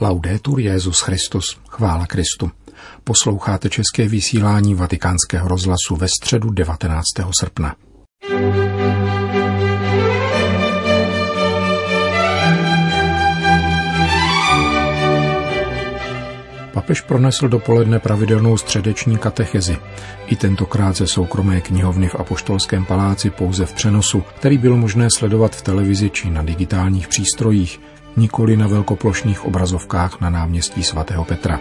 Laudetur Jezus Christus, chvála Kristu. Posloucháte české vysílání Vatikánského rozhlasu ve středu 19. srpna. Papež pronesl dopoledne pravidelnou středeční katechezi. I tentokrát ze soukromé knihovny v Apoštolském paláci pouze v přenosu, který bylo možné sledovat v televizi či na digitálních přístrojích, nikoli na velkoplošných obrazovkách na náměstí svatého Petra.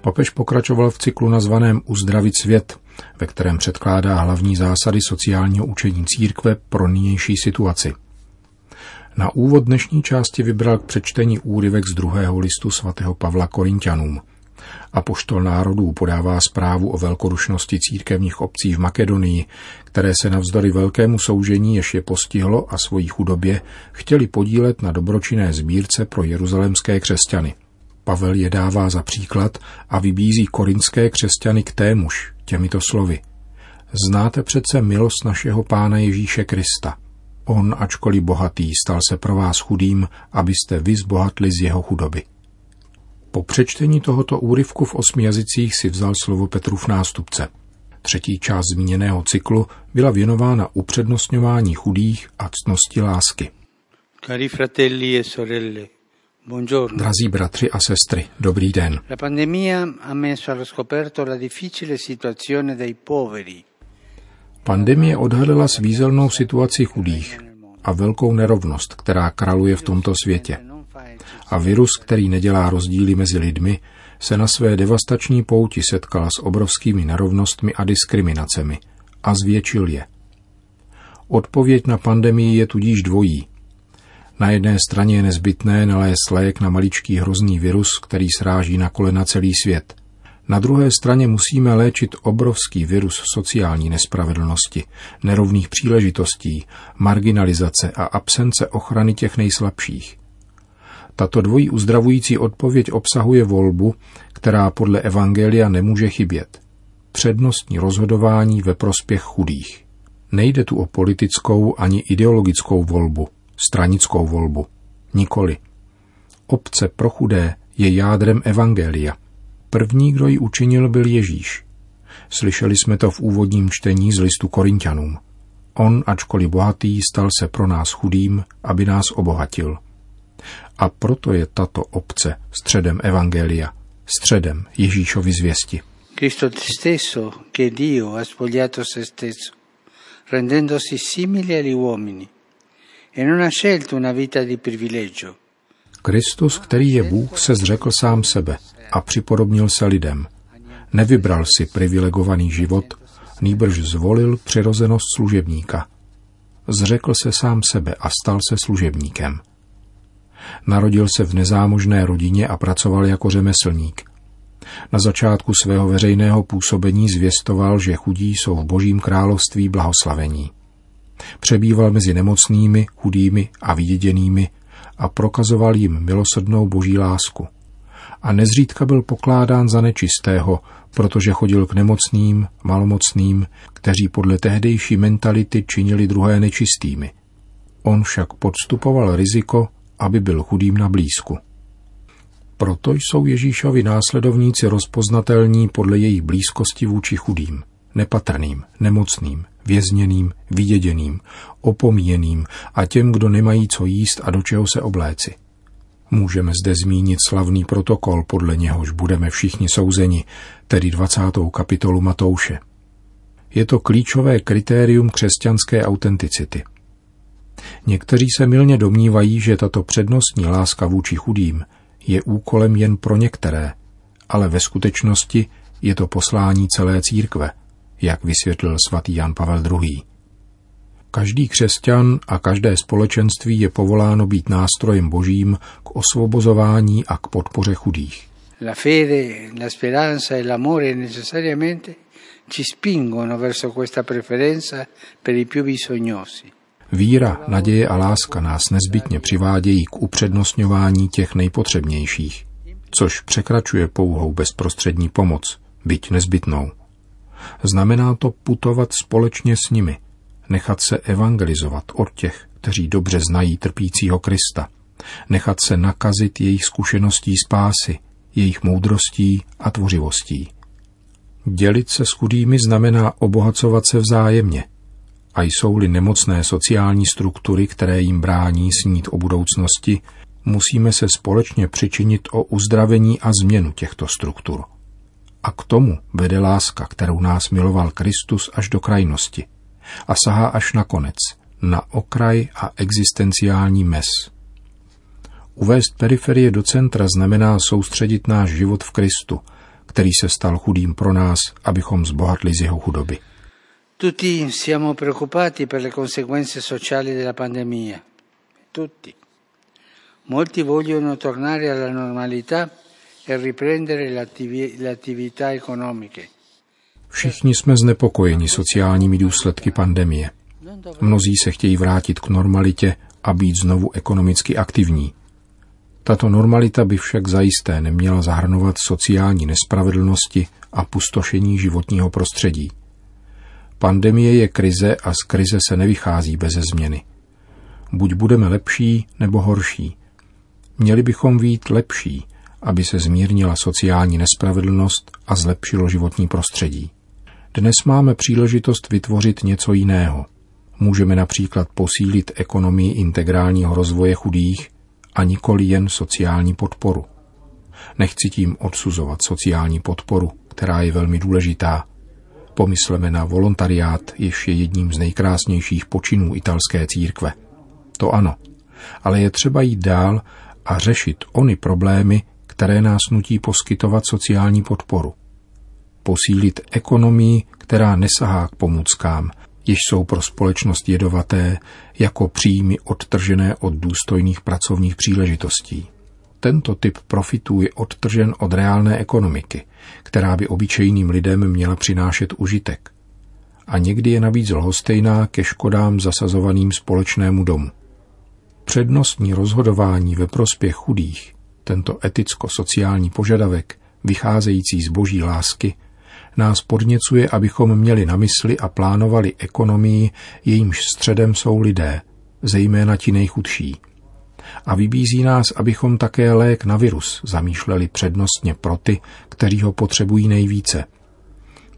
Papež pokračoval v cyklu nazvaném Uzdravit svět, ve kterém předkládá hlavní zásady sociálního učení církve pro nynější situaci. Na úvod dnešní části vybral k přečtení úryvek z druhého listu svatého Pavla Korintianům – a poštol národů podává zprávu o velkorušnosti církevních obcí v Makedonii, které se navzdory velkému soužení, jež je postihlo a svojí chudobě, chtěli podílet na dobročinné sbírce pro jeruzalemské křesťany. Pavel je dává za příklad a vybízí korinské křesťany k témuž těmito slovy. Znáte přece milost našeho Pána Ježíše Krista. On, ačkoliv bohatý, stal se pro vás chudým, abyste vy zbohatli z jeho chudoby. Po přečtení tohoto úryvku v osmi jazycích si vzal slovo Petrův nástupce. Třetí část zmíněného cyklu byla věnována upřednostňování chudých a ctnosti lásky. Cari fratelli e sorelle, buongiorno. Drazí bratři a sestry, dobrý den. La pandemia ha messo allo scoperto la difficile situazione dei poveri. Pandemie odhalila svízelnou situaci chudých a velkou nerovnost, která kraluje v tomto světě a virus, který nedělá rozdíly mezi lidmi, se na své devastační pouti setkal s obrovskými nerovnostmi a diskriminacemi a zvětšil je. Odpověď na pandemii je tudíž dvojí. Na jedné straně je nezbytné nalézt lék na maličký hrozný virus, který sráží na kolena celý svět. Na druhé straně musíme léčit obrovský virus sociální nespravedlnosti, nerovných příležitostí, marginalizace a absence ochrany těch nejslabších. Tato dvojí uzdravující odpověď obsahuje volbu, která podle Evangelia nemůže chybět. Přednostní rozhodování ve prospěch chudých. Nejde tu o politickou ani ideologickou volbu, stranickou volbu. Nikoli. Obce pro chudé je jádrem Evangelia. První, kdo ji učinil, byl Ježíš. Slyšeli jsme to v úvodním čtení z listu Korintianům. On, ačkoliv bohatý, stal se pro nás chudým, aby nás obohatil. A proto je tato obce středem Evangelia, středem Ježíšovy zvěsti. Cristo stesso, che Dio ha spogliato se stesso, rendendosi simile agli uomini, e non ha scelto una vita di privilegio. Kristus, který je Bůh, se zřekl sám sebe a připodobnil se lidem. Nevybral si privilegovaný život, nýbrž zvolil přirozenost služebníka. Zřekl se sám sebe a stal se služebníkem. Narodil se v nezámožné rodině a pracoval jako řemeslník. Na začátku svého veřejného působení zvěstoval, že chudí jsou v božím království blahoslavení. Přebýval mezi nemocnými, chudými a vyděděnými a prokazoval jim milosrdnou boží lásku. A nezřídka byl pokládán za nečistého, protože chodil k nemocným, malomocným, kteří podle tehdejší mentality činili druhé nečistými. On však podstupoval riziko, aby byl chudým na blízku. Proto jsou Ježíšovi následovníci rozpoznatelní podle jejich blízkosti vůči chudým, nepatrným, nemocným, vězněným, vyděděným, opomíjeným a těm, kdo nemají co jíst a do čeho se obléci. Můžeme zde zmínit slavný protokol, podle něhož budeme všichni souzeni, tedy 20. kapitolu Matouše. Je to klíčové kritérium křesťanské autenticity – Někteří se milně domnívají, že tato přednostní láska vůči chudým je úkolem jen pro některé, ale ve skutečnosti je to poslání celé církve, jak vysvětlil svatý Jan Pavel II. Každý křesťan a každé společenství je povoláno být nástrojem božím k osvobozování a k podpoře chudých. La fede, la speranza e l'amore necessariamente ci spingono verso questa preferenza per i più bisognosi. Víra, naděje a láska nás nezbytně přivádějí k upřednostňování těch nejpotřebnějších, což překračuje pouhou bezprostřední pomoc, byť nezbytnou. Znamená to putovat společně s nimi, nechat se evangelizovat od těch, kteří dobře znají trpícího Krista, nechat se nakazit jejich zkušeností spásy, jejich moudrostí a tvořivostí. Dělit se s chudými znamená obohacovat se vzájemně. A jsou-li nemocné sociální struktury, které jim brání snít o budoucnosti, musíme se společně přičinit o uzdravení a změnu těchto struktur. A k tomu vede láska, kterou nás miloval Kristus až do krajnosti a sahá až na konec, na okraj a existenciální mes. Uvést periferie do centra znamená soustředit náš život v Kristu, který se stal chudým pro nás, abychom zbohatli z jeho chudoby. Tutti siamo preoccupati per le conseguenze sociali della pandemia. Tutti. Molti vogliono tornare alla normalità e riprendere le attività economiche. Všichni jsme znepokojeni sociálními důsledky pandemie. Mnozí se chtějí vrátit k normalitě a být znovu ekonomicky aktivní. Tato normalita by však zajisté neměla zahrnovat sociální nespravedlnosti a pustošení životního prostředí. Pandemie je krize a z krize se nevychází bez změny. Buď budeme lepší nebo horší. Měli bychom být lepší, aby se zmírnila sociální nespravedlnost a zlepšilo životní prostředí. Dnes máme příležitost vytvořit něco jiného. Můžeme například posílit ekonomii integrálního rozvoje chudých a nikoli jen sociální podporu. Nechci tím odsuzovat sociální podporu, která je velmi důležitá. Pomysleme na volontariát, jež je jedním z nejkrásnějších počinů italské církve. To ano, ale je třeba jít dál a řešit ony problémy, které nás nutí poskytovat sociální podporu. Posílit ekonomii, která nesahá k pomůckám, jež jsou pro společnost jedovaté jako příjmy odtržené od důstojných pracovních příležitostí. Tento typ profitů je odtržen od reálné ekonomiky, která by obyčejným lidem měla přinášet užitek. A někdy je navíc lhostejná ke škodám zasazovaným společnému domu. Přednostní rozhodování ve prospěch chudých, tento eticko-sociální požadavek, vycházející z boží lásky, nás podněcuje, abychom měli na mysli a plánovali ekonomii, jejímž středem jsou lidé, zejména ti nejchudší. A vybízí nás, abychom také lék na virus zamýšleli přednostně pro ty, kteří ho potřebují nejvíce.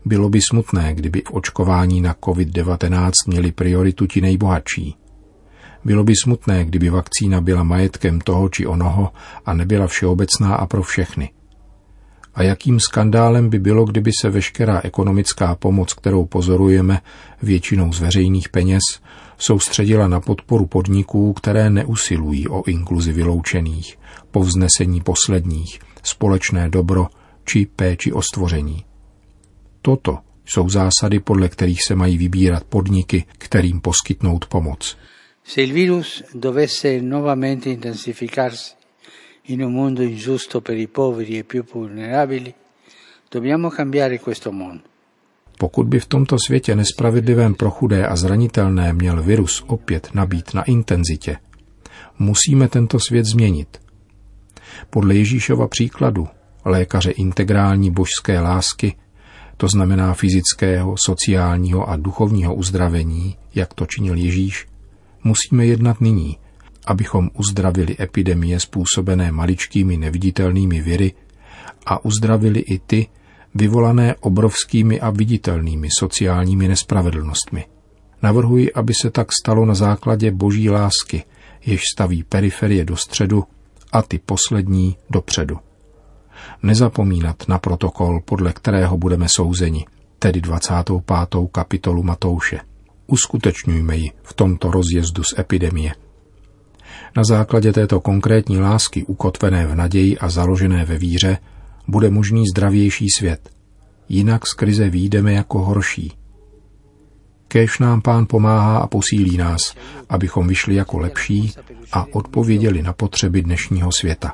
Bylo by smutné, kdyby v očkování na COVID-19 měli prioritu ti nejbohatší. Bylo by smutné, kdyby vakcína byla majetkem toho či onoho a nebyla všeobecná a pro všechny – a jakým skandálem by bylo, kdyby se veškerá ekonomická pomoc, kterou pozorujeme většinou z veřejných peněz, soustředila na podporu podniků, které neusilují o inkluzi vyloučených, povznesení posledních, společné dobro či péči o stvoření. Toto jsou zásady, podle kterých se mají vybírat podniky, kterým poskytnout pomoc. Se il virus dovesse nuovamente intensificarsi in un mondo ingiusto per i poveri e più vulnerabili, dobbiamo cambiare questo mondo. Pokud by v tomto světě nespravedlivém pro chudé a zranitelné měl virus opět nabít na intenzitě, musíme tento svět změnit. Podle Ježíšova příkladu, lékaře integrální božské lásky, to znamená fyzického, sociálního a duchovního uzdravení, jak to činil Ježíš, musíme jednat nyní, abychom uzdravili epidemie způsobené maličkými neviditelnými viry a uzdravili i ty, vyvolané obrovskými a viditelnými sociálními nespravedlnostmi. Navrhuji, aby se tak stalo na základě boží lásky, jež staví periferie do středu a ty poslední dopředu. Nezapomínat na protokol, podle kterého budeme souzeni, tedy 25. kapitolu Matouše. Uskutečňujme ji v tomto rozjezdu z epidemie. Na základě této konkrétní lásky ukotvené v naději a založené ve víře bude možný zdravější svět. Jinak z krize výjdeme jako horší. Kéž nám pán pomáhá a posílí nás, abychom vyšli jako lepší a odpověděli na potřeby dnešního světa.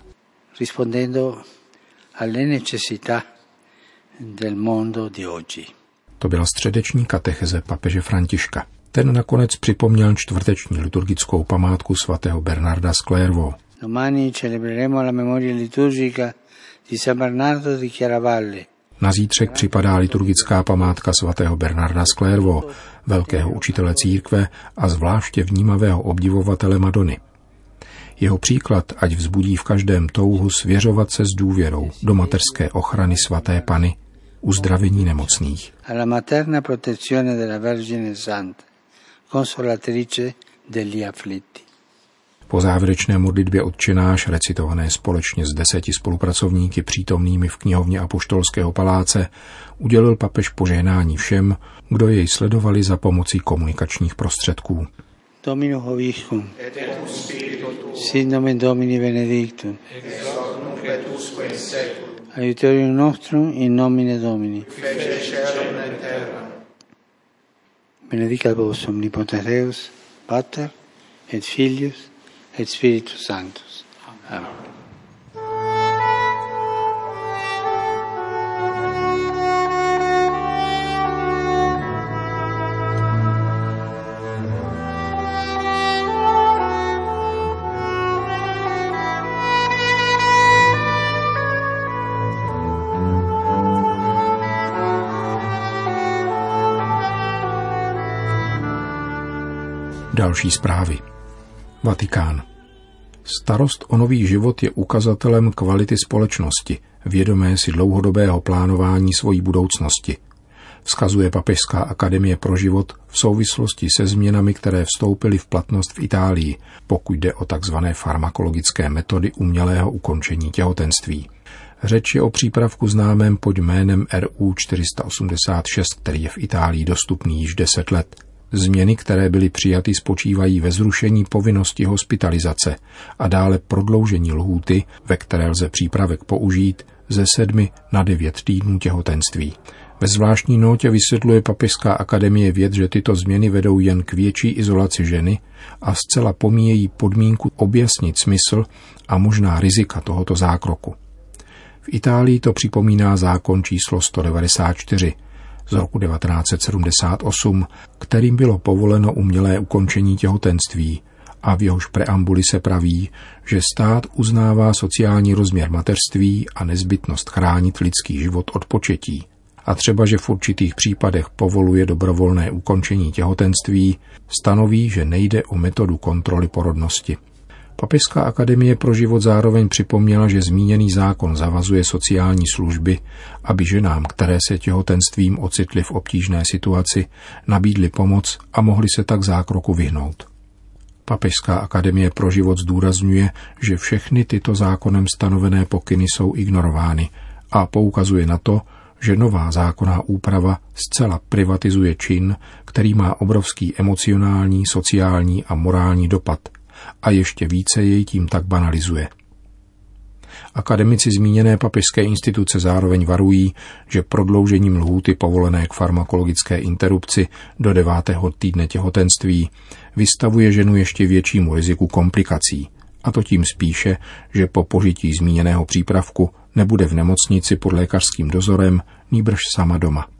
To byla středeční katecheze papeže Františka. Ten nakonec připomněl čtvrteční liturgickou památku svatého Bernarda z Clairvaux. Na zítřek připadá liturgická památka svatého Bernarda z Clairvaux, velkého učitele církve a zvláště vnímavého obdivovatele Madony. Jeho příklad ať vzbudí v každém touhu svěřovat se s důvěrou do materské ochrany svaté Pany, uzdravení nemocných. Consolatrice degli afflitti. Po závěrečné modlitbě odčináš, recitované společně s deseti spolupracovníky přítomnými v knihovně Apoštolského paláce, udělil papež požehnání všem, kdo jej sledovali za pomocí komunikačních prostředků. Domino et sit nomen Domini benedictum, aiuterium nostrum in nomine Domini, benedicat vos omnipotens Deus, Pater, et Filius, et Spiritus Sanctus. Amen. Další zprávy. Vatikán. Starost o nový život je ukazatelem kvality společnosti, vědomé si dlouhodobého plánování svojí budoucnosti. Vzkazuje Papežská akademie pro život v souvislosti se změnami, které vstoupily v platnost v Itálii, pokud jde o tzv. farmakologické metody umělého ukončení těhotenství. Řeč je o přípravku známém pod jménem RU 486, který je v Itálii dostupný již 10 let. Změny, které byly přijaty, spočívají ve zrušení povinnosti hospitalizace a dále prodloužení lhůty, ve které lze přípravek použít, ze sedmi na devět týdnů těhotenství. Ve zvláštní notě vysvětluje Papežská akademie věd, že tyto změny vedou jen k větší izolaci ženy a zcela pomíjejí podmínku objasnit smysl a možná rizika tohoto zákroku. V Itálii to připomíná zákon číslo 194, z roku 1978, kterým bylo povoleno umělé ukončení těhotenství a v jehož preambuli se praví, že stát uznává sociální rozměr mateřství a nezbytnost chránit lidský život od početí. A třeba, že v určitých případech povoluje dobrovolné ukončení těhotenství, stanoví, že nejde o metodu kontroly porodnosti. Papežská akademie pro život zároveň připomněla, že zmíněný zákon zavazuje sociální služby, aby ženám, které se těhotenstvím ocitly v obtížné situaci, nabídly pomoc a mohli se tak zákroku vyhnout. Papežská akademie pro život zdůrazňuje, že všechny tyto zákonem stanovené pokyny jsou ignorovány a poukazuje na to, že nová zákonná úprava zcela privatizuje čin, který má obrovský emocionální, sociální a morální dopad – a ještě více jej tím tak banalizuje. Akademici zmíněné papežské instituce zároveň varují, že prodloužením lhůty povolené k farmakologické interrupci do devátého týdne těhotenství vystavuje ženu ještě většímu riziku komplikací, a to tím spíše, že po požití zmíněného přípravku nebude v nemocnici pod lékařským dozorem, nýbrž sama doma.